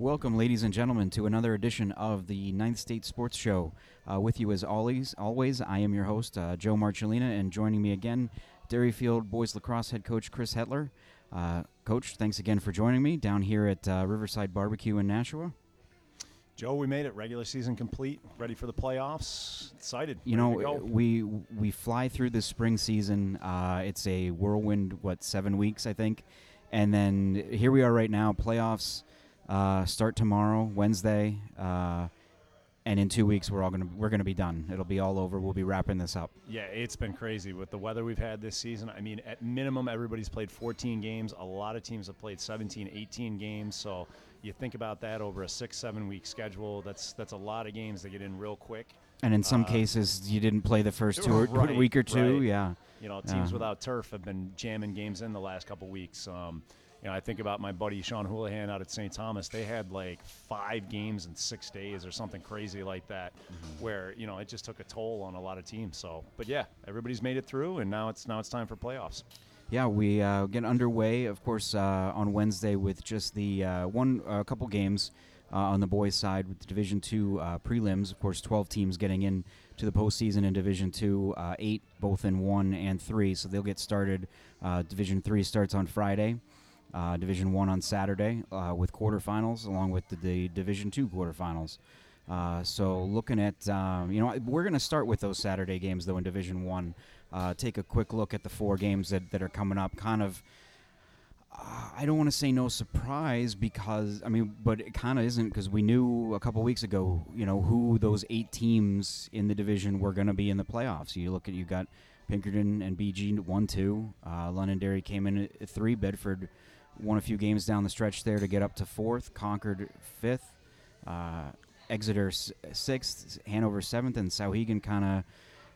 Welcome, ladies and gentlemen, to another edition of the Ninth State Sports Show. Uh, with you as always, always, I am your host, uh, Joe Marcellina, and joining me again, Derryfield boys lacrosse head coach Chris Hetler. Uh, coach, thanks again for joining me down here at uh, Riverside Barbecue in Nashua. Joe, we made it. Regular season complete. Ready for the playoffs. Excited. You know, we we fly through the spring season. Uh, it's a whirlwind. What seven weeks, I think, and then here we are right now. Playoffs uh, start tomorrow, Wednesday, uh, and in two weeks we're all gonna we're gonna be done. It'll be all over. We'll be wrapping this up. Yeah, it's been crazy with the weather we've had this season. I mean, at minimum, everybody's played 14 games. A lot of teams have played 17, 18 games. So you think about that over a six, seven week schedule. That's that's a lot of games to get in real quick. And in some Uh, cases, you didn't play the first two or Right, week or two. right. Yeah. You know, teams Yeah. without turf have been jamming games in the last couple weeks. Um, you know, I think about my buddy Sean Houlihan out at St. Thomas. They had like five games in six days or something crazy like that, Mm-hmm. where you know it just took a toll on a lot of teams. So, but yeah, everybody's made it through, and now it's now it's time for playoffs. Yeah, we uh, get underway, of course, uh, on Wednesday with just the uh, one a couple games uh, on the boys' side with the Division Two uh, prelims. Of course, twelve teams getting in to the postseason in Division Two, uh, eight both in one and three, so they'll get started. Uh, Division Three starts on Friday. Uh, Division One on Saturday uh, with quarterfinals, along with the, the Division Two quarterfinals. Uh, so looking at, um, you know, we're going to start with those Saturday games though in Division One. Uh, take a quick look at the four games that, that are coming up. Kind of, uh, I don't want to say no surprise because I mean, but it kind of isn't because we knew a couple weeks ago, you know, who those eight teams in the division were going to be in the playoffs. You look at you got Pinkerton and BG one two. Uh, Londonderry came in at three. Bedford won a few games down the stretch there to get up to fourth. Concord fifth. Uh, Exeter sixth, Hanover seventh, and Souhegan kind of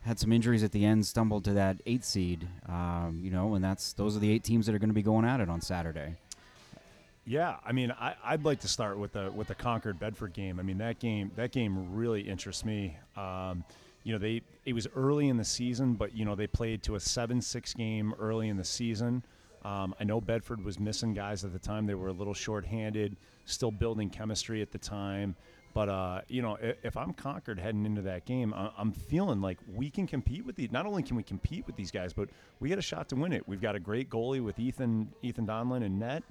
had some injuries at the end, stumbled to that eighth seed. Um, you know, and that's those are the eight teams that are going to be going at it on Saturday. Yeah, I mean, I, I'd like to start with the with the Concord Bedford game. I mean, that game that game really interests me. Um, you know, they it was early in the season, but you know they played to a seven six game early in the season. Um, I know Bedford was missing guys at the time; they were a little shorthanded, still building chemistry at the time. But uh, you know, if, I'm Concord heading into that game, I'm feeling like we can compete with these. Not only can we compete with these guys, but we got a shot to win it. We've got a great goalie with Ethan Ethan Donlin and net.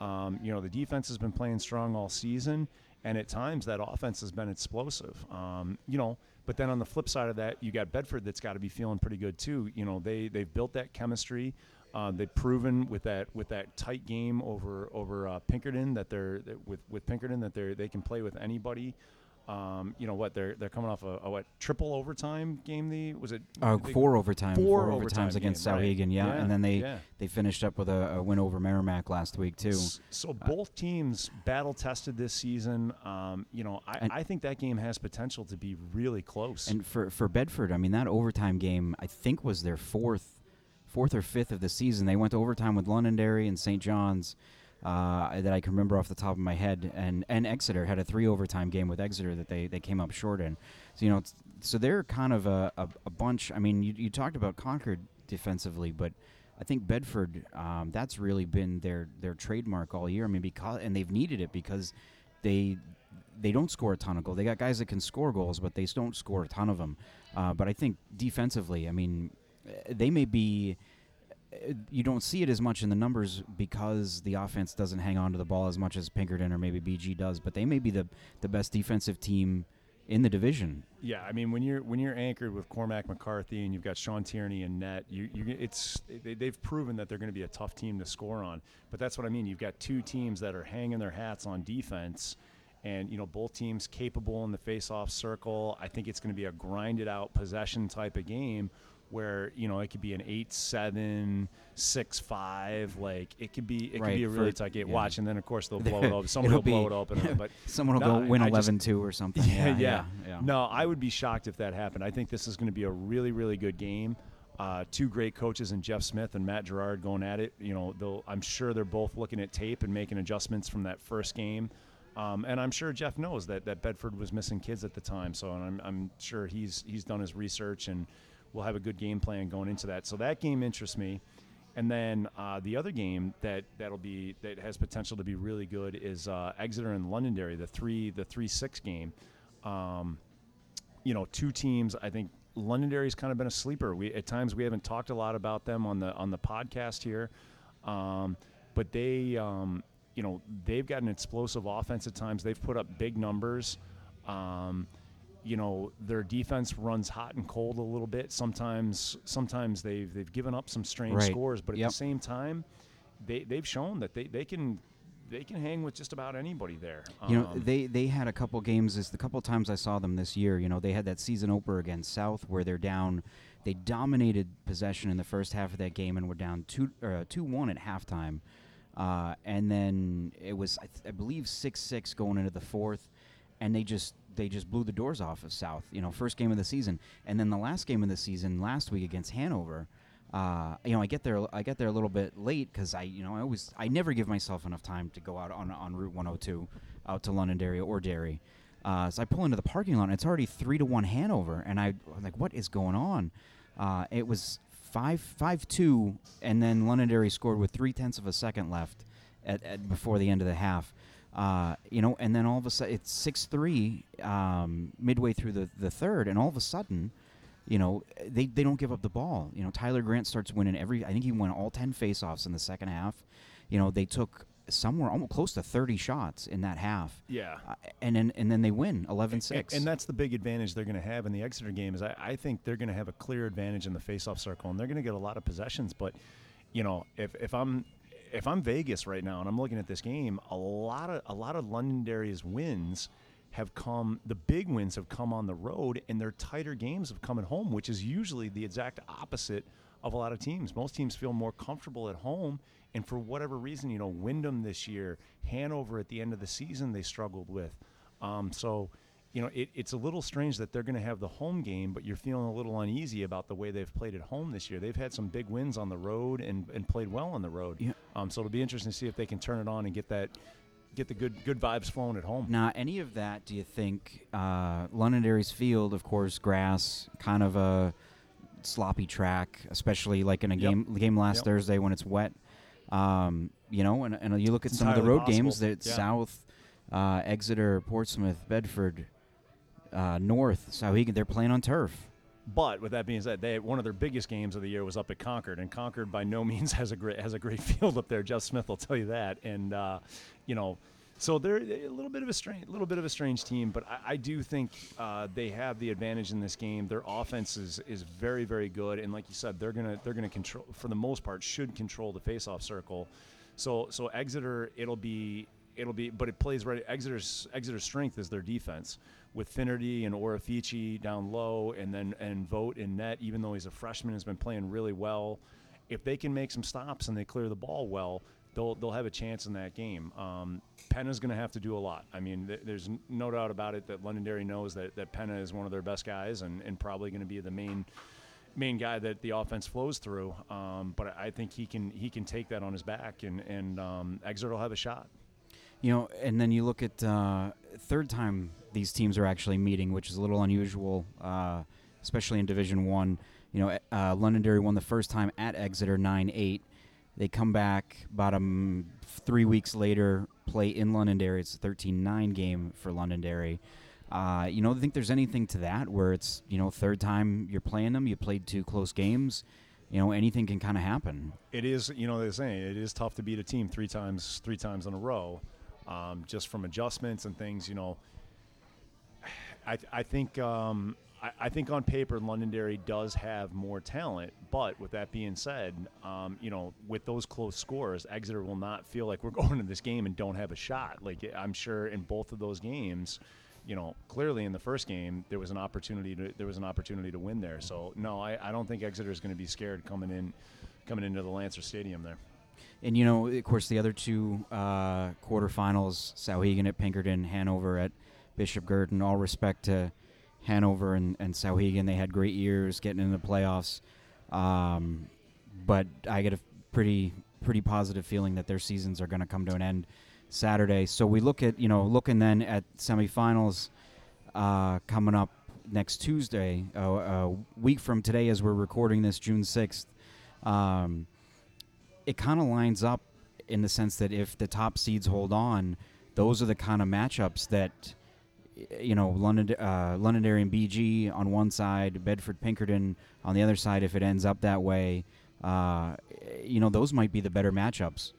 Um, you know, the defense has been playing strong all season, and at times that offense has been explosive. Um, you know, but then on the flip side of that, you got Bedford that's got to be feeling pretty good too. You know, they they've built that chemistry. Uh, they've proven with that with that tight game over over uh, Pinkerton that they're that with with Pinkerton that they they can play with anybody. Um, you know what? They're they're coming off a, a what triple overtime game. The was it Uh, four overtime, four four overtime overtimes against game, right. Yeah. Yeah, and then they yeah. they finished up with a, a win over Merrimack last week too. S- So both teams battle tested this season. Um, you know, I, I think that game has potential to be really close. And for for Bedford, I mean that overtime game I think was their fourth fourth or fifth of the season. They went to overtime with Londonderry and St. John's uh, that I can remember off the top of my head. And and Exeter had a three overtime game with Exeter that they, they came up short in. So you know, so they're kind of a, a, a bunch. I mean, you, you talked about Concord defensively, but I think Bedford um, that's really been their their trademark all year. I mean, because and they've needed it because they they don't score a ton of goals. They got guys that can score goals, but they don't score a ton of them. Uh, but I think defensively, I mean, they may be. eh, You don't see it as much in the numbers because the offense doesn't hang on to the ball as much as Pinkerton or maybe BG does. But they may be the the best defensive team in the division. yeah, I mean, when you're when you're anchored with Cormac McCarthy and you've got Sean Tierney and net, you, you it's they, they've proven that they're going to be a tough team to score on. But that's what I mean. You've got two teams that are hanging their hats on defense. And you know both teams capable in the face-off circle. I think it's going to be a grinded-out possession type of game, where you know it could be an eight-seven, six-five. Like it could be, it could be a really tight game. yeah. Watch, and then of course they'll blow it open. Someone will blow it open. But Someone will No, go win I- I just- 11-2 or something. yeah, Yeah, yeah. No, I would be shocked if that happened. I think this is going to be a really, really good game. Uh, two great coaches and Jeff Smith and Matt Gerard going at it. You know, they'll, I'm sure they're both looking at tape and making adjustments from that first game. Um, and I'm sure Jeff knows that, that Bedford was missing kids at the time. So and I'm, I'm sure he's he's done his research and we'll have a good game plan going into that. So that game interests me. And then uh, the other game that that'll be that has potential to be really good is uh, Exeter and Londonderry, the three the three six game. Um, you know, two teams. I think Londonderry's kind of been a sleeper. We at times we haven't talked a lot about them on the on the podcast here, um, but they, um, you know, they've got an explosive offense at times. They've put up big numbers. Um, you know, their defense runs hot and cold a little bit. Sometimes, sometimes they've they've given up some strange Right. scores, but at Yep. the same time, they they've shown that they, they can they can hang with just about anybody there. You know, Um, they they had a couple games. This the couple times I saw them this year. You know, they had that season opener against South where they're down. They dominated possession in the first half of that game and were down two uh, two one at halftime, uh, and then it was I, th- I believe six six going into the fourth, and they just they just blew the doors off of South. You know, first game of the season, and then the last game of the season last week against Hanover. Uh, you know, I get there. I get there a little bit late because I, you know, I always, I never give myself enough time to go out on on Route 102 out to Londonderry or Derry. Uh, so I pull into the parking lot. and It's already three to one Hanover, and I, I'm like, what is going on? Uh, it was five five two, and then Londonderry scored with three tenths of a second left at, at before the end of the half. Uh, you know, and then all of a sudden it's six three um, midway through the the third, and all of a sudden you know, they, they don't give up the ball. You know, Tyler Grant starts winning every. I think he won all ten faceoffs in the second half. You know, they took somewhere almost close to thirty shots in that half. yeah. Uh, and then and then they win 11-6. And, and that's the big advantage they're going to have in the Exeter game is I, I think they're going to have a clear advantage in the faceoff circle, and they're going to get a lot of possessions. But you know, if, if I'm if I'm Vegas right now and I'm looking at this game, a lot of a lot of Londonderry's wins have come. The big wins have come on the road, and their tighter games have come at home, which is usually the exact opposite of a lot of teams. Most teams feel more comfortable at home, and for whatever reason, you know, Windham this year, Hanover at the end of the season, they struggled with. Um, so, you know, it, it's a little strange that they're going to have the home game, but you're feeling a little uneasy about the way they've played at home this year. They've had some big wins on the road and, and played well on the road. Yeah. Um, so it'll be interesting to see if they can turn it on and get that, get the good good vibes flowing at home. Now, any of that? Do you think uh, Londonderry's field, of course, grass, kind of a sloppy track, especially like in a Yep. game game last Yep. Thursday when it's wet. Um, you know, and, and you look at It's some of the road games that Yeah. South, uh, Exeter, Portsmouth, Bedford, uh, North, Souhegan, they're playing on turf. But with that being said, they one of their biggest games of the year was up at Concord, and Concord by no means has a great has a great field up there. Jeff Smith will tell you that, and uh, you know, so they're a little bit of a strange, little bit of a strange team. But I, I do think uh, they have the advantage in this game. Their offense is is very very good, and like you said, they're gonna they're gonna control for the most part should control the faceoff circle. So so Exeter, it'll be it'll be, but it plays right. Exeter's Exeter's strength is their defense with Finnerty and Orifici down low, and then and Vote in net. Even though he's a freshman, has been playing really well. If they can make some stops and they clear the ball well, they'll they'll have a chance in that game. Um, Penna's going to have to do a lot. I mean, th- there's no doubt about it that Londonderry knows that, that Penna is one of their best guys and, and probably going to be the main main guy that the offense flows through. Um, but I think he can he can take that on his back, and and um, Exeter will have a shot. You know, and then you look at uh, third time these teams are actually meeting, which is a little unusual, uh, especially in Division One. You know, uh, Londonderry won the first time at Exeter nine eight. They come back about um, three weeks later, play in Londonderry. It's a 13-9 game for Londonderry. Uh, you know, think there's anything to that where it's you know third time you're playing them. You played two close games. You know, anything can kind of happen. It is, you know, they're saying it is tough to beat a team three times, three times in a row, um, just from adjustments and things. You know, I, I think, um, I, I think on paper, Londonderry does have more talent. But with that being said, um, you know, with those close scores, Exeter will not feel like we're going to this game and don't have a shot. Like I'm sure in both of those games. You know, clearly in the first game there was an opportunity to there was an opportunity to win there. So no, I, I don't think Exeter is going to be scared coming in coming into the Lancer Stadium there. And you know, of course, the other two uh, quarterfinals: Souhegan at Pinkerton, Hanover at Bishop Guertin. All respect to Hanover and, and Souhegan; they had great years getting into the playoffs. Um, but I get a pretty pretty positive feeling that their seasons are going to come to an end Saturday. So we look at you know looking then at semifinals uh, coming up next Tuesday, uh, a week from today, as we're recording this, June sixth. Um, it kind of lines up in the sense that if the top seeds hold on, those are the kind of matchups that you know London uh, Londonderry and BG on one side, Bedford Pinkerton on the other side. If it ends up that way, uh, you know those might be the better matchups.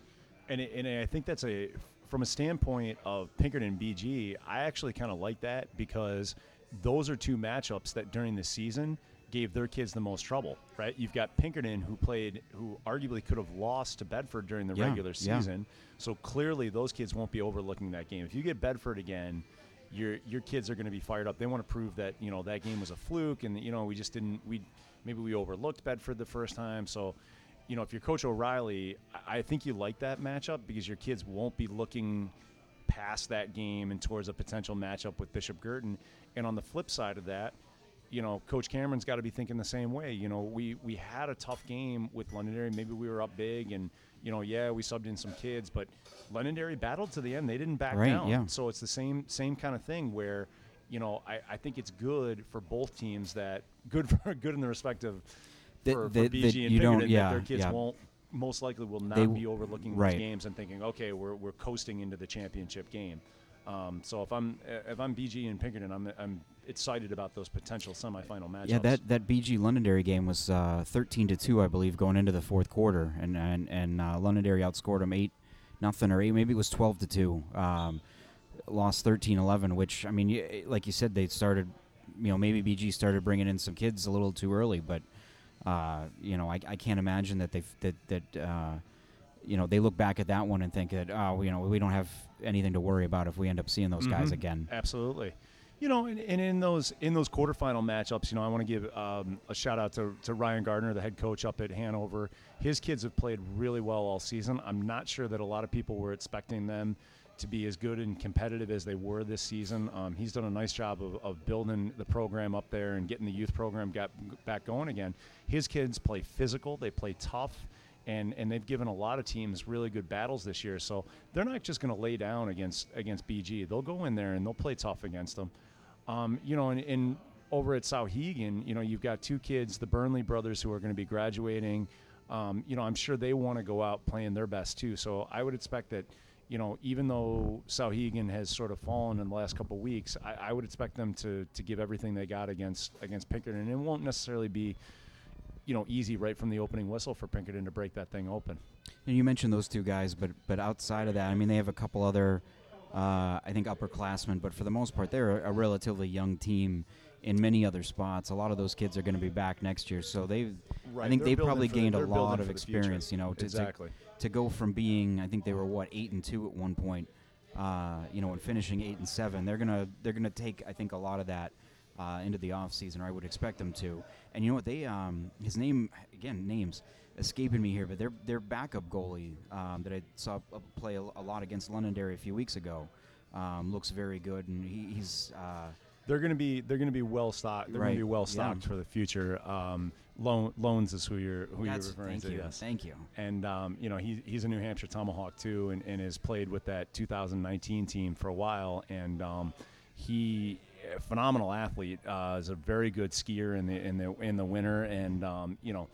And, and I think that's a from a standpoint of Pinkerton and BG. I actually kind of like that because those are two matchups that during the season gave their kids the most trouble, right? You've got Pinkerton who played, who arguably could have lost to Bedford during the Yeah, regular yeah. season. So clearly, those kids won't be overlooking that game. If you get Bedford again, your your kids are going to be fired up. They want to prove that you know that game was a fluke, and you know we just didn't we maybe we overlooked Bedford the first time. So, you know, if you're Coach O'Reilly, I think you like that matchup because your kids won't be looking past that game and towards a potential matchup with Bishop Guertin. And on the flip side of that, you know, Coach Cameron's got to be thinking the same way. You know, we we had a tough game with Londonderry. Maybe we were up big, and you know, yeah, we subbed in some kids, but Londonderry battled to the end. They didn't back Right, down. yeah. So it's the same same kind of thing where, you know, I, I think it's good for both teams that good for good in the respect of That- for, for BG that and you Pinkerton yeah, that their kids yeah. won't most likely will not They- be overlooking right. these games and thinking, okay, we're, we're coasting into the championship game. Um, so if I'm if I'm BG and Pinkerton, I'm I'm excited about those potential semifinal matchups. Yeah, that that BG Londonderry game was uh, thirteen to two, I believe, going into the fourth quarter, and and and uh, Londonderry outscored them eight nothing or eight, maybe it was twelve to two. Um, lost 13-11, which I mean, y- like you said, they started, you know, maybe BG started bringing in some kids a little too early, but uh, you know, I, I can't imagine that they that that uh, you know they look back at that one and think that oh, you know, we don't have anything to worry about if we end up seeing those guys Mhm. again. Absolutely. You know, and, and in those in those quarterfinal matchups, you know, I want to give um, a shout out to, to Ryan Gardner, the head coach up at Hanover. His kids have played really well all season. I'm not sure that a lot of people were expecting them to be as good and competitive as they were this season. Um, he's done a nice job of, of building the program up there and getting the youth program got back going again. His kids play physical, they play tough, and and they've given a lot of teams really good battles this year. So they're not just going to lay down against against BG. They'll go in there and they'll play tough against them. Um, you know, and, and over at Souhegan, you know, you've got two kids, the Burnley brothers, who are going to be graduating. Um, you know, I'm sure they want to go out playing their best too. So I would expect that, you know, even though Souhegan has sort of fallen in the last couple weeks, I, I would expect them to to give everything they got against against Pinkerton, and it won't necessarily be, you know, easy right from the opening whistle for Pinkerton to break that thing open. And you mentioned those two guys, but but outside of that, I mean, they have a couple other, uh, I think, upperclassmen. But for the most part, they're a, a relatively young team in many other spots. A lot of those kids are going to be back next year, so they, right. I think they're probably for the- gained a lot of for the future. experience. You know, to, to to go from being, I think they were what eight and two at one point, uh, you know, and finishing eight and seven. They're gonna they're gonna take, I think, a lot of that. Uh, into the off season, or I would expect them to. And you know what? They um, his name again names escaping me here, but their their backup goalie um, that I saw play a, lot against Londonderry a few weeks ago um, looks very good, and he, he's uh, They're going to be they're going to be well stocked. They're going to be well yeah. stocked for the future. Um, Loan, Loans is who you're who you're that's- referring thank to. you, Yes. thank you. and um, you know he, he's a New Hampshire Tomahawk too, and, and has played with that 2019 team for a while. And um, he, a phenomenal athlete, uh, is a very good skier in the in the in the winter, and um, you know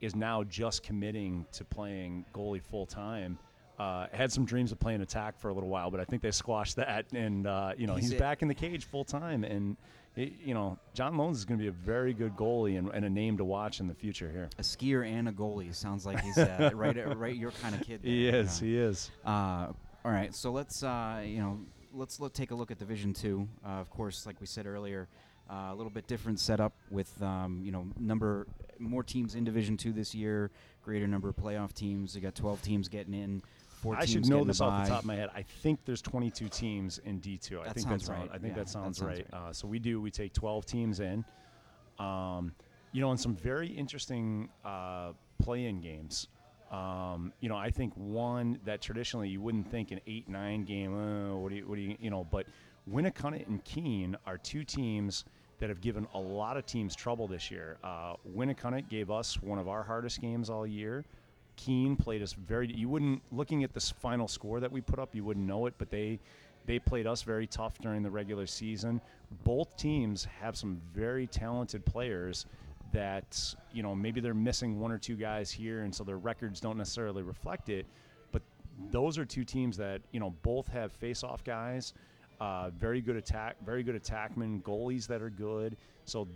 is now just committing to playing goalie full time. Uh, had some dreams of playing attack for a little while, but I think they squashed that, and uh, you know He's he's, back in the cage full time, and. It, you know, John Loans is going to be a very good goalie and, and a name to watch in the future here. A skier and a goalie sounds like he's uh, right, right, your kind of kid. He there, is. yeah. He is. Uh, all right, so let's uh, you know let's let take a look at Division Two. Uh, of course, like we said earlier, uh, a little bit different setup with um, you know number more teams in Division Two this year, greater number of playoff teams. You got 12 teams getting in. Four I should know this off the top of my head. I think there's 22 teams in D2. I That think sounds that's right. I think Yeah, that that sounds, sounds right. right. Uh, so we do. We take 12 teams in. Um, you know, and some very interesting uh, play-in games. Um, you know, I think one that traditionally you wouldn't think an eight-nine game. Uh, what do you, what do you, you know? But Winnacunnet and Keene are two teams that have given a lot of teams trouble this year. Uh, Winnacunnet gave us one of our hardest games all year. Keene played us very. You wouldn't looking at this final score that we put up, you wouldn't know it, but they they played us very tough during the regular season. Both teams have some very talented players, that you know maybe they're missing one or two guys here, and so their records don't necessarily reflect it. But those are two teams that you know both have face-off guys, uh, very good attack, very good attackmen, goalies that are good. So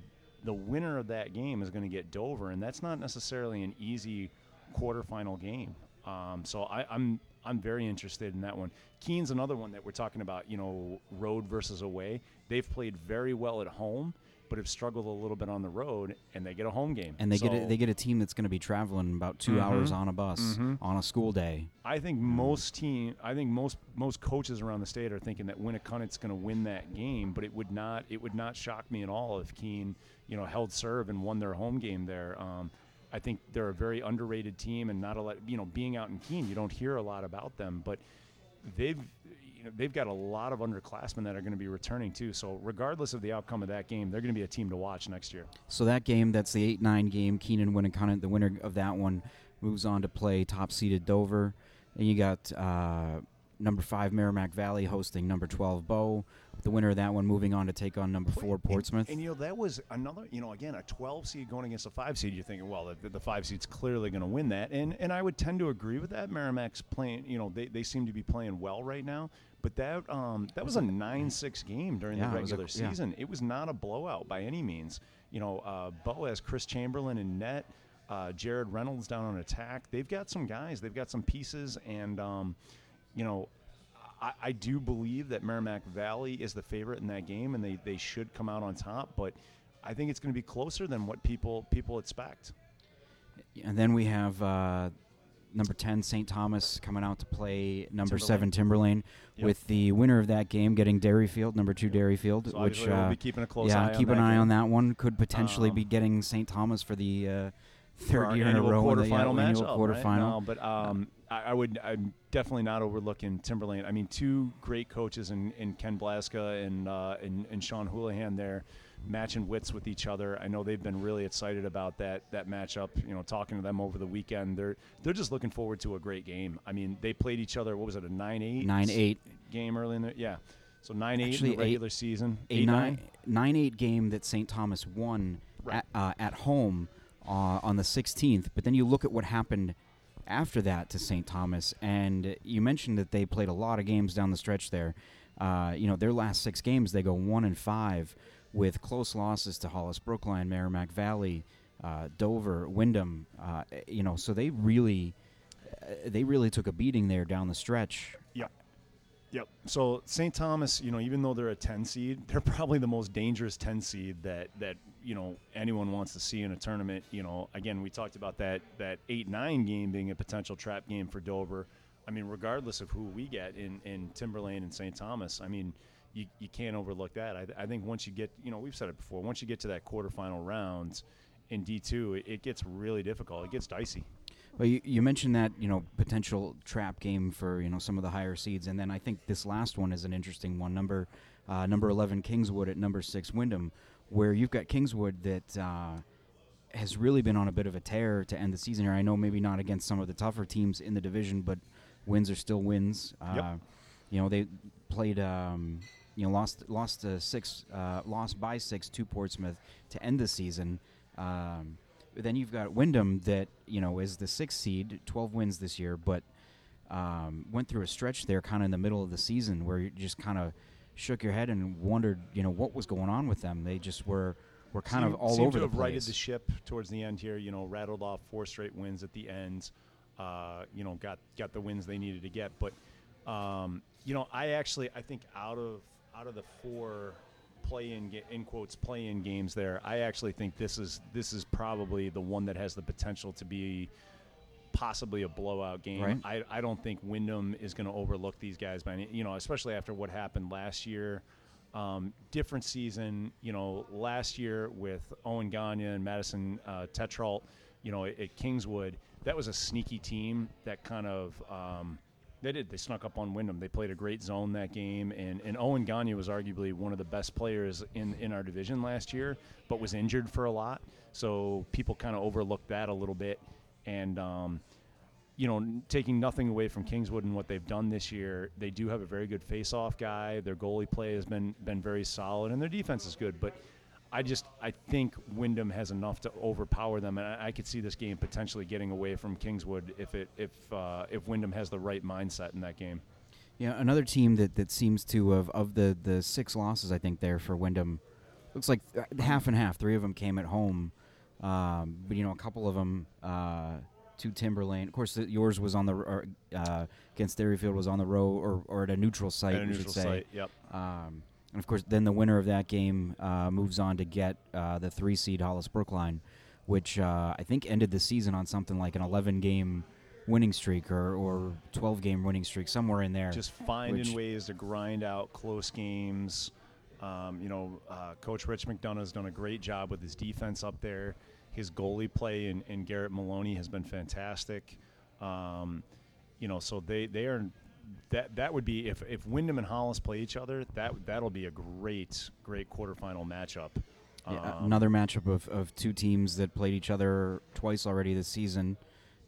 the winner of that game is going to get Dover, and that's not necessarily an easy quarterfinal game. Um, so I, I'm I'm very interested in that one. Keene's another one that we're talking about. You know, road versus away. They've played very well at home, but have struggled a little bit on the road, and they get a home game. And they so get a, they get a team that's going to be traveling about 2 Mhm. hours on a bus Mhm. on a school day. I think most team, I think most most coaches around the state are thinking that Winnacunnet's going to win that game, but it would not it would not shock me at all if Keene, you know, held serve and won their home game there. Um, I think they're a very underrated team, and not a lot. You know, being out in Keene, you don't hear a lot about them, but they've they've got a lot of underclassmen that are going to be returning too. So regardless of the outcome of that game, they're going to be a team to watch next year. So that game, that's the 8 9 game, Keenan Winnacunnet, the winner of that one moves on to play top seeded Dover. And you got uh, number 5 Merrimack Valley hosting number 12 Bow. The winner of that one moving on to take on number 4 Portsmouth. And, and, you know that was another, you know, again a 12 seed going against a five seed. You're thinking, well, the, the five seed's clearly going to win that, and and I would tend to agree with that. Merrimack's playing, you know, they, they seem to be playing well right now. But that um, that was a nine-six game during Yeah, the it a- regular yeah. season. It was not a blowout by any means. You know, uh, Bow has Chris Chamberlain and net, uh, Jared Reynolds down on attack. They've got some guys. They've got some pieces, and um, you know, I, I do believe that Merrimack Valley is the favorite in that game, and they, they should come out on top. But I think it's going to be closer than what people people expect. And then we have uh, number 10 St. Thomas coming out to play number Timberlane. 7 Timberlane, Yep. with the winner of that game getting Derryfield, number 2 Derryfield, So which we'll uh, be keeping a close yeah, eye. keep on an eye game. on that one. Could potentially Um, be getting St. Thomas for the uh, third our year in a row in the quarterfinal annual matchup, right? No, but um, I, I would. I'm definitely not overlooking Timberlane. I mean, two great coaches in, in Ken Blaska and, uh, and and Sean Houlihan there, matching wits with each other. I know they've been really excited about that that matchup. You know, talking to them over the weekend, they're they're just looking forward to a great game. I mean, they played each other. What was it? A nine eight. game early in the yeah. So nine eight in Actually, the eight- regular season. a Eight nine, nine eight game that St. Thomas won Right. at, uh, at home uh, on the 16th. But then you look at what happened after that to St. Thomas, and you mentioned that they played a lot of games down the stretch there. Uh, you know, their last six games, they go one and five with close losses to Hollis Brookline, Merrimack Valley, uh, Dover, Windham. Uh, you know, so they really, uh, they really took a beating there down the stretch. Yep. Yep. So St. Thomas, you know, even though they're a 10 seed, they're probably the most dangerous 10 seed that that you know anyone wants to see in a tournament. You know, again, we talked about that that 8-9 game being a potential trap game for Dover. I mean, regardless of who we get in in Timberlane and St. Thomas, I mean, you, you can't overlook that. I, I think once you get, you know, we've said it before. Once you get to that quarterfinal rounds in D2, it, it gets really difficult. It gets dicey. Well, you, you mentioned that you know potential trap game for you know some of the higher seeds, and then I think this last one is an interesting one. Number uh, number eleven Kingswood at number six Windham, where you've got Kingswood that uh, has really been on a bit of a tear to end the season here. I know maybe not against some of the tougher teams in the division, but wins are still wins. Uh, Yep. You know they played. Um, you know lost lost to six uh, lost by six to Portsmouth to end the season. Um, then you've got Windham that you know is the sixth seed, 12 wins this year, but um, went through a stretch there, kind of in the middle of the season, where you just kind of shook your head and wondered, you know, what was going on with them. They just were were kind of all over to the have righted the ship towards the end here. You know, rattled off four straight wins at the end. Uh, you know, got got the wins they needed to get. But um, you know, I actually I think out of out of the four play-in ga- in quotes play-in games there, I actually think this is this is probably the one that has the potential to be possibly a blowout game. Right. I, I don't think Windham is going to overlook these guys by any, you know, especially after what happened last year. Um, different season, you know, last year with Owen Gagne and Madison uh, Tetrault, you know, at, at Kingswood, that was a sneaky team that kind of um, they did they snuck up on Windham. They played a great zone that game, and, and Owen Gagne was arguably one of the best players in in our division last year, but was injured for a lot, so people kind of overlooked that a little bit, and um, you know, taking nothing away from Kingswood and what they've done this year, they do have a very good face-off guy. Their goalie play has been been very solid, and their defense is good. But I just I think Windham has enough to overpower them, and I, I could see this game potentially getting away from Kingswood if it if uh, if Windham has the right mindset in that game. Yeah, another team that, that seems to have of the the six losses I think there for Windham, looks like th- half and half. Three of them came at home, um, but you know a couple of them uh, to Timberlane. Of course, the, yours was on the or, uh, against Derryfield was on the road or, or at a neutral site. At a neutral should say. site, yep. Um, and of course, then the winner of that game uh, moves on to get uh, the three seed Hollis Brookline, which uh, I think ended the season on something like an 11 game winning streak or, or 12 game winning streak, somewhere in there. Just finding ways to grind out close games. Um, you know, uh, Coach Rich McDonough has done a great job with his defense up there. His goalie play in, in Garrett Maloney has been fantastic. Um, you know, so they, they are that that would be if, if Windham and Hollis play each other, that that'll be a great great quarterfinal matchup. Yeah, Um, another matchup of, of two teams that played each other twice already this season.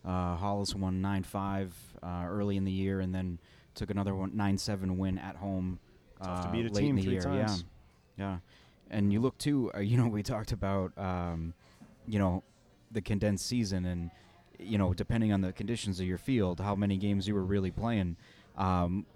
Uh, Hollis won 9 5 uh, early in the year and then took another 9 7 win at home Tough to uh, beat a late team in the year. times. Yeah. Yeah. And you look too, uh, you know, we talked about, um, you know, the condensed season and, you know, depending on the conditions of your field, how many games you were really playing. Um,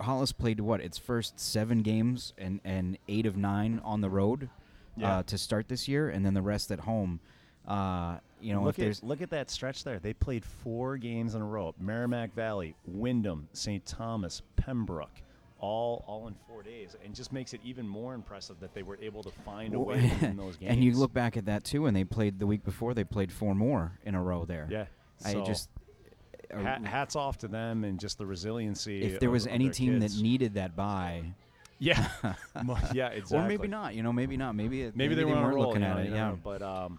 Hollis played what its first seven games and, and eight of nine on the road Yeah. uh, to start this year, and then the rest at home. Uh, you know, look at look at that stretch there. They played four games in a row: Merrimack Valley, Windham, St. Thomas, Pembroke, all all in four days, and just makes it even more impressive that they were able to find a way in those games. and you look back at that too, and they played the week before. They played four more in a row there. yeah. I so just uh, ha- hats off to them and just the resiliency. if there was of any their team kids. that needed that buy. yeah, yeah, exactly. or maybe not. You know, maybe not. Maybe it, Maybe, they, were on a weren't roll, looking you at it. you Yeah. but um,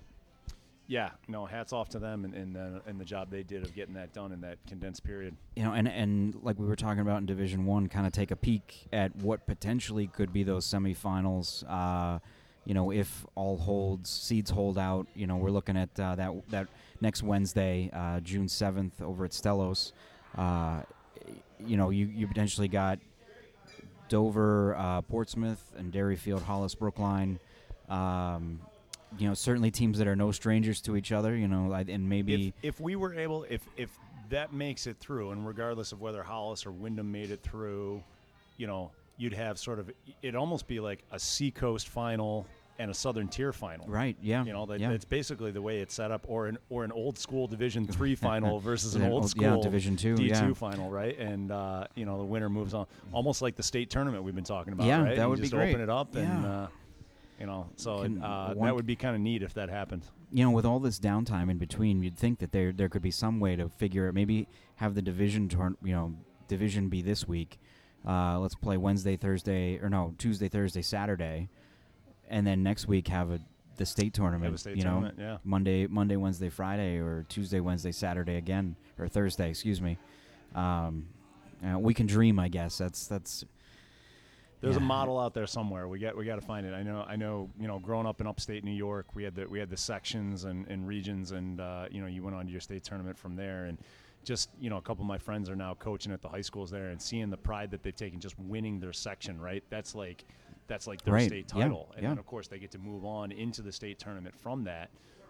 yeah, no, hats off to them and and, uh, and the job they did of getting that done in that condensed period. you know, and and like we were talking about in Division One, kind of take a peek at what potentially could be those semifinals. Uh, you know, if all holds, seeds hold out. You know, we're looking at uh, that that next Wednesday, uh, June seventh, over at Stellos. Uh, you know, you you potentially got Dover, Portsmouth, and Derryfield, Hollis, Brookline. Um, you know, certainly teams that are no strangers to each other. You know, and maybe if, if we were able if if that makes it through and regardless of whether hollis or windham made it through you know you'd have sort of it'd almost be like a seacoast final and a southern tier final right, yeah, you know that, yeah. that's basically the way it's set up or an or an old school division three final versus an old school yeah, Division two, d2 yeah. final right and uh, you know the winner moves on almost like the state tournament we've been talking about Yeah, right that You would be just great. open it up and uh, you know so Can uh, one- that would be kind of neat if that happened you know, with all this downtime in between, you'd think that there there could be some way to figure it. Maybe have the division turn, you know, division be this week. Uh, let's play Wednesday, Thursday, or no, Tuesday, Thursday, Saturday, and then next week have a the state tournament. have a state you know, tournament yeah Monday, Monday, Wednesday, Friday, or Tuesday, Wednesday, Saturday again, or Thursday. Excuse me. Um, uh, we can dream, I guess. That's that's. There's a model out there somewhere. We got we got to find it. I know I know you know growing up in upstate New York, we had the we had the sections and, and regions, and uh, you know you went on to your state tournament from there, and just you know a couple of my friends are now coaching at the high schools there, and seeing the pride that they've taken just winning their section. Right, that's like that's like their Right. state Yeah. title, and Yeah. then of course they get to move on into the state tournament from that.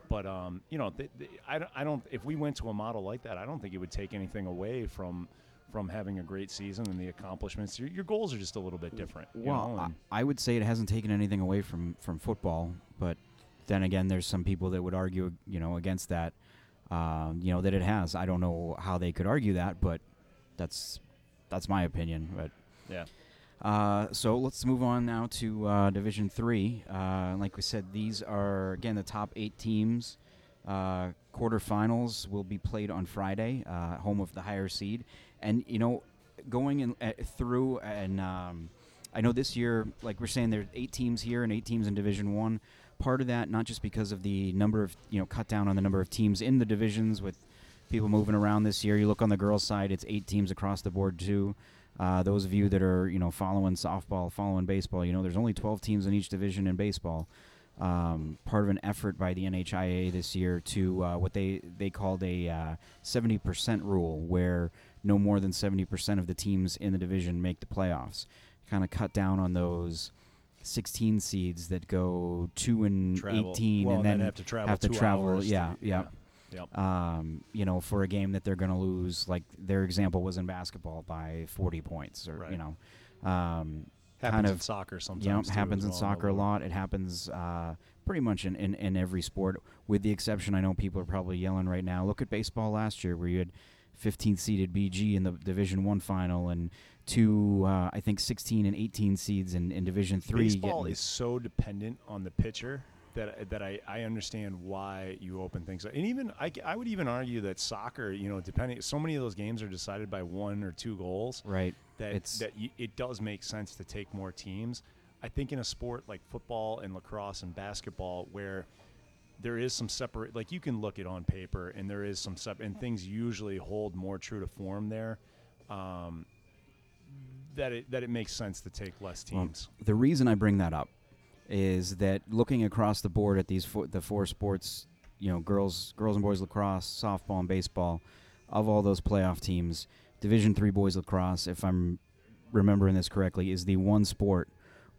But um, you know, th- th- I, don't, I don't. If we went to a model like that, I don't think it would take anything away from from having a great season and the accomplishments. Your, your goals are just a little bit different. Well, know, I, I would say it hasn't taken anything away from from football, but then again, there's some people that would argue, you know, against that. Um, you know that it has. I don't know how they could argue that, but that's that's my opinion. But yeah. uh, so let's move on now to uh, Division Three. Uh, like we said, these are again the top eight teams. Uh, quarterfinals will be played on Friday, uh, home of the higher seed, and you know, going in, uh, through and um, I know this year, like we're saying, there are eight teams here and eight teams in Division One. Part of that, not just because of the number of you know, cut down on the number of teams in the divisions with people moving around this year. You look on the girls' side; it's eight teams across the board too. Uh, those of you that are you know following softball, following baseball, you know there's only 12 teams in each division in baseball. Um, part of an effort by the NHIA this year to uh, what they they called a uh, 70% rule, where no more than 70% of the teams in the division make the playoffs. Kind of cut down on those 16 seeds that go two and Travel. 18, Well, and and then then have to travel have to travel. hours to yeah, yeah. Yep. Um, you know, for a game that they're going to lose, like their example was in basketball by 40 points, or Right. you know, um, Happens kind in of soccer sometimes. yeah, happens in well, soccer a lot. It happens uh, pretty much in, in, in every sport, with the exception. I know people are probably yelling right now. Look at baseball last year, where you had 15 seeded BG in the Division One final, and two, uh, I think 16 and 18 seeds in, in Division Three. Baseball is so dependent on the pitcher that that I, I understand why you open things up. And even I, I would even argue that soccer, you know, depending so many of those games are decided by one or two goals right. that It's- that you, it does make sense to take more teams. I think in a sport like football and lacrosse and basketball where there is some separate like you can look it on paper and there is some sep- and things usually hold more true to form there um, that it that it makes sense to take less Well, teams. the reason I bring that up is that looking across the board at these the four sports, you know, girls, girls and boys lacrosse, softball, and baseball, of all those playoff teams, Division three boys lacrosse, if I'm remembering this correctly, is the one sport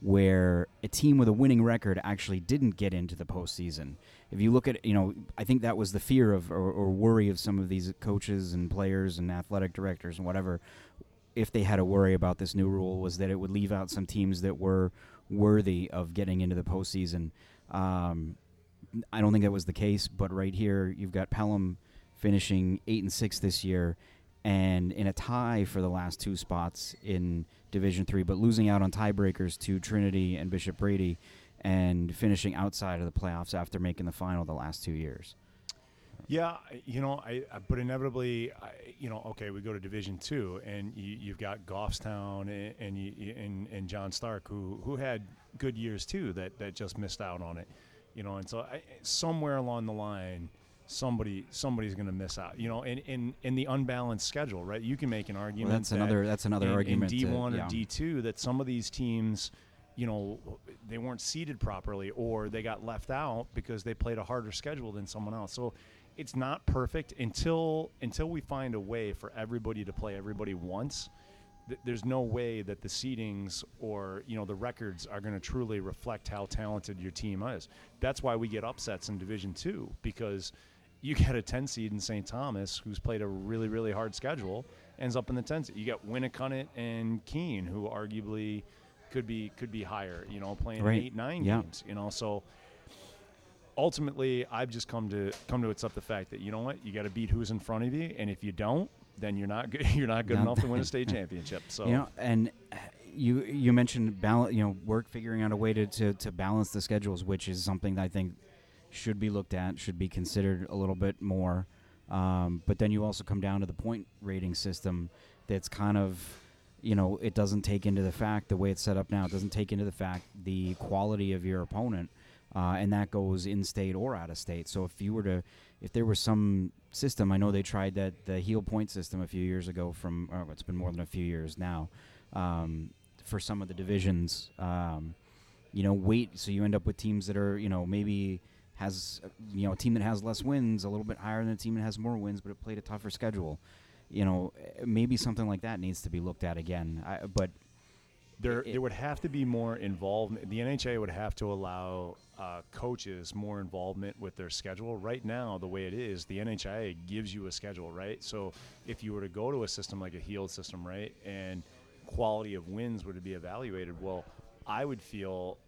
where a team with a winning record actually didn't get into the postseason. If you look at, you know, I think that was the fear of or, or worry of some of these coaches and players and athletic directors and whatever if they had to worry about this new rule was that it would leave out some teams that were worthy of getting into the postseason. Um, I don't think that was the case, but right here you've got Pelham finishing eight and six this year, and in a tie for the last two spots in Division Three, but losing out on tiebreakers to Trinity and Bishop Brady, and finishing outside of the playoffs after making the final the last two years. Yeah, you know, I, I but inevitably, I, you know, okay, we go to Division Two, and you, you've got Goffstown and and, you, and and John Stark, who who had good years too, that that just missed out on it, you know, and so I, somewhere along the line, somebody somebody's going to miss out, you know, and in in the unbalanced schedule, right? You can make an argument. Well, that's that another that's another in, argument. in D1 yeah. or D2 that some of these teams, you know, they weren't seeded properly or they got left out because they played a harder schedule than someone else. So it's not perfect until until we find a way for everybody to play everybody once. th- There's no way that the seedings or you know the records are going to truly reflect how talented your team is. That's why we get upsets in Division Two because you get a 10 seed in St. Thomas who's played a really really hard schedule ends up in the 10 seed. You got Winnacunnet and Keene who arguably could be could be higher. You know, playing Right. eight nine Yeah. games. You know, so ultimately I've just come to come to accept the fact that you know what you got to beat who's in front of you, and if you don't, then you're not good. You're not good Not enough to win a state championship. So You know, and uh, you you mentioned balance. You know, work figuring out a way to, to to balance the schedules, which is something that I think should be looked at, should be considered a little bit more. Um, but then you also come down to the point rating system that's kind of you know it doesn't take into the fact the way it's set up now it doesn't take into the fact the quality of your opponent uh, and that goes in state or out of state so if you were to if there was some system i know they tried that the Heal point system a few years ago from oh, it's been more than a few years now um, for some of the divisions. Um, you know wait so you end up with teams that are you know maybe has you know a team that has less wins a little bit higher than a team that has more wins but it played a tougher schedule. You know maybe something like that needs to be looked at again. I, but there it- there would have to be more involvement. The NHA would have to allow uh, coaches more involvement with their schedule. Right now, the way it is, the NHA gives you a schedule, right? So if you were to go to a system like a healed system, right, and quality of wins were to be evaluated, well, I would feel,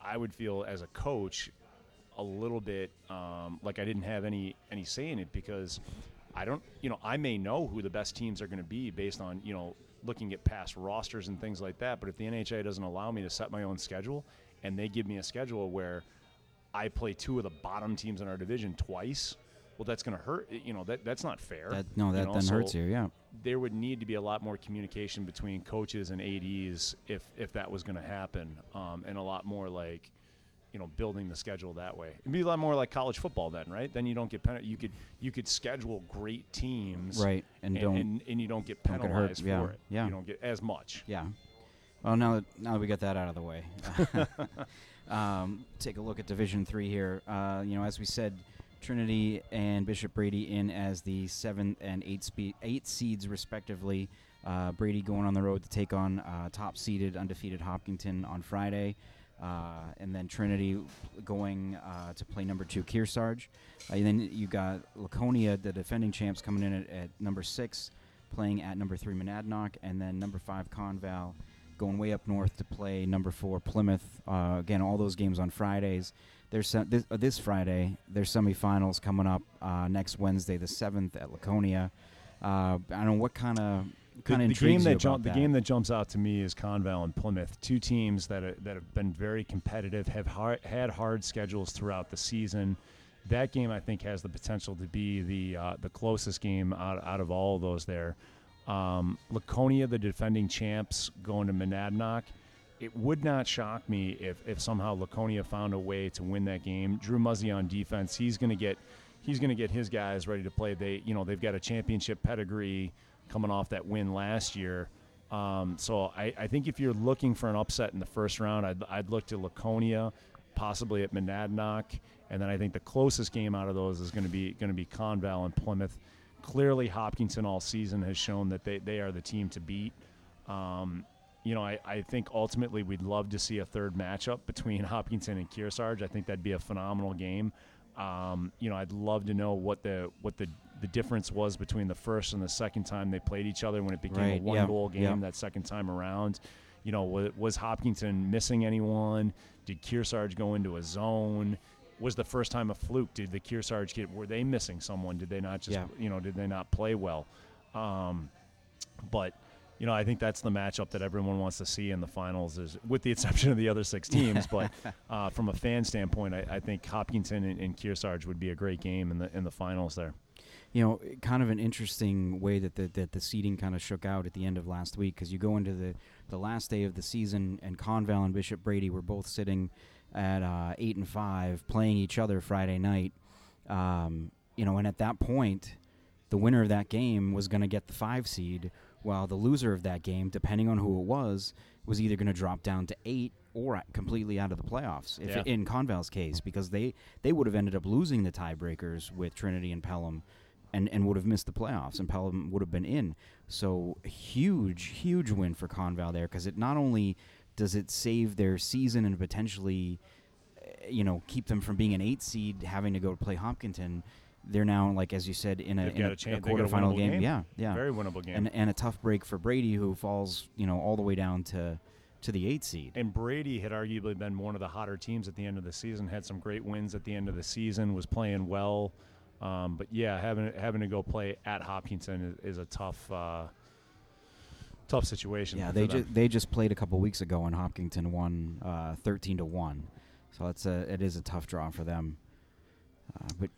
I would feel as a coach, a little bit um, like I didn't have any any say in it because I don't, you know, I may know who the best teams are going to be based on, you know, looking at past rosters and things like that. But if the NHA doesn't allow me to set my own schedule and they give me a schedule where I play two of the bottom teams in our division twice, well, that's going to hurt. You know, that that's not fair. that no that know, then hurts so you yeah There would need to be a lot more communication between coaches and ads if if that was going to happen, um, and a lot more like you know building the schedule that way. It'd be a lot more like college football then, right? Then you don't get pen- you could you could schedule great teams, right and, And, don't and, and you don't get don't get hurt, penalized yeah, for it. yeah. you don't get as much. Yeah. Well, now that now that we got that out of the way, um, take a look at Division Three here. Uh, you know, as we said, Trinity and Bishop Brady in as the seventh and eight spe- eight seeds respectively. Uh, Brady going on the road to take on uh, top seeded undefeated Hopkinton on Friday. Uh, and then Trinity going uh, to play number two Kearsarge. Uh, and then you got Laconia, the defending champs, coming in at, at, number six, playing at number three Monadnock, and then number five Conval going way up north to play number four Plymouth. Uh, again, all those games on Fridays. There's this, uh, this Friday. There's semifinals coming up uh, next Wednesday, the seventh at Laconia. I don't know what kind of kind of the, game that, jump, the game that jumps out to me is Conval and Plymouth, two teams that are, that have been very competitive, have hard, had hard schedules throughout the season. That game, I think, has the potential to be the uh, the closest game out, out of all of those. There, um, Laconia, the defending champs, going to Monadnock. It would not shock me if, if somehow Laconia found a way to win that game. Drew Muzzy on defense, he's going to get he's going to get his guys ready to play. They you know they've got a championship pedigree coming off that win last year. Um, so I, I, think if you're looking for an upset in the first round, I'd, I'd look to Laconia, possibly at Monadnock, and then I think the closest game out of those is going to be going to be Conval and Plymouth. Clearly, Hopkinton all season has shown that they, they are the team to beat. Um, you know, I, I think ultimately we'd love to see a third matchup between Hopkinton and Kearsarge. I think that'd be a phenomenal game. Um, you know, I'd love to know what the what the the difference was between the first and the second time they played each other when it became right, a one yeah, goal game yeah. that second time around. You know, was, was Hopkinton missing anyone? Did Kearsarge go into a zone? Was the first time a fluke? Did the Kearsarge get were they missing someone? Did they not just yeah. you know did they not play well? Um, but you know, I think that's the matchup that everyone wants to see in the finals, is with the exception of the other six teams. but uh, from a fan standpoint, I, I think Hopkinton and, and Kearsarge would be a great game in the in the finals there you know, kind of an interesting way that the, that the seating kind of shook out at the end of last week because you go into the, the last day of the season and Conval and Bishop Brady were both sitting at uh, eight and five playing each other Friday night. Um, you know, and at that point, the winner of that game was going to get the five seed, while the loser of that game, depending on who it was, was either going to drop down to eight or completely out of the playoffs. If yeah. in Conval's case, because they they would have ended up losing the tiebreakers with Trinity and Pelham and, and would have missed the playoffs, and Pelham would have been in. So huge, huge win for Conval there because it not only does it save their season and potentially, eh, you know, keep them from being an eight seed, having to go to play Hopkinton. They're now, like as you said, in a, in a, a, chance, a quarterfinal game. game. Yeah, yeah, very winnable game, and and a tough break for Brady, who falls, you know, all the way down to to the eight seed. And Brady had arguably been one of the hotter teams at the end of the season. Had some great wins at the end of the season. Was playing well. Um, but yeah, having having to go play at Hopkinton is, is a tough uh, tough situation. Yeah, they just they just played a couple weeks ago, and Hopkinton won uh, thirteen to one. So it's a it is a tough draw for them. Uh, but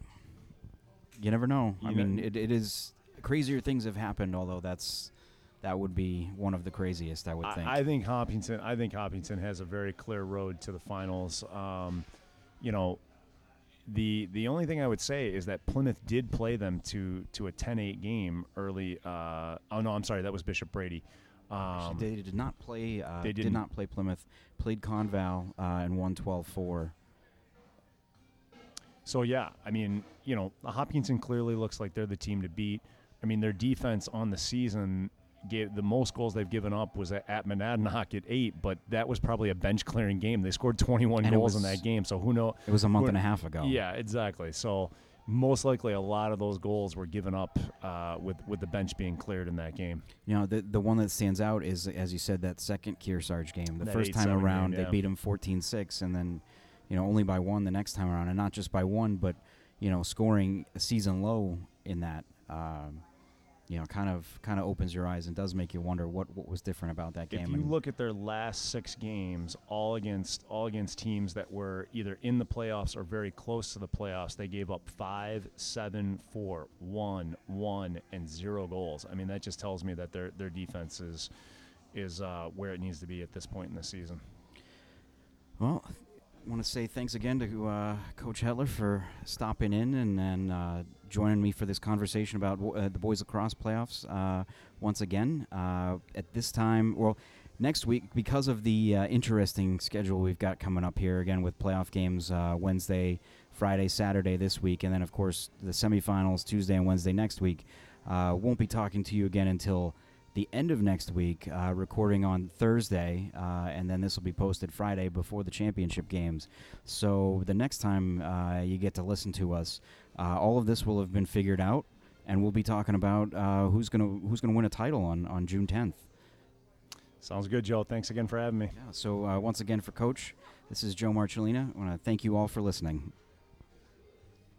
you never know. You I mean, it, it is crazier things have happened. Although that's that would be one of the craziest. I would I, think. I think Hopkinton. I think Hopkinton has a very clear road to the finals. Um, you know, the the only thing I would say is that Plymouth did play them to to a 10-8 game early. Uh, oh no, I'm sorry, that was Bishop Brady. Um, they did not play. Uh, they did not play Plymouth. Played Conval uh, and won 12-4. So yeah, I mean, you know, Hopkinton clearly looks like they're the team to beat. I mean, their defense on the season gave the most goals they've given up was at, at Monadnock at eight, but that was probably a bench clearing game. They scored 21 And goals was- in that game, so who knows? It was a month Who- and a half ago. Yeah, exactly. So most likely a lot of those goals were given up uh, with with the bench being cleared in that game. You know, the the one that stands out is, as you said, that second Kearsarge game. The That first time 8-7 game, around, yeah. they beat them 14-6, and then, you know, only by one the next time around, and not just by one, but you know, scoring a season low in that. Um, you know, kind of kind of opens your eyes and does make you wonder what, what was different about that game. If you look at their last six games, all against all against teams that were either in the playoffs or very close to the playoffs, they gave up five, seven, four, one, one, and zero goals. I mean, that just tells me that their their defense is is uh, where it needs to be at this point in the season. Well, want to say thanks again to uh, Coach Hetler for stopping in and, uh, joining me for this conversation about uh, the boys lacrosse playoffs uh, once again. Uh, at this time, well, next week, because of the uh, interesting schedule we've got coming up here, again with playoff games Wednesday, Friday, Saturday this week, and then, of course, the semifinals Tuesday and Wednesday next week, won't be talking to you again until the end of next week, uh, recording on Thursday, uh, and then this will be posted Friday before the championship games. So the next time uh, you get to listen to us, uh, all of this will have been figured out, and we'll be talking about uh, who's gonna who's gonna win a title on on June 10th. Sounds good, Joe. Thanks again for having me. Yeah, so uh, once again for Coach, this is Joe Marcellina. I want to thank you all for listening.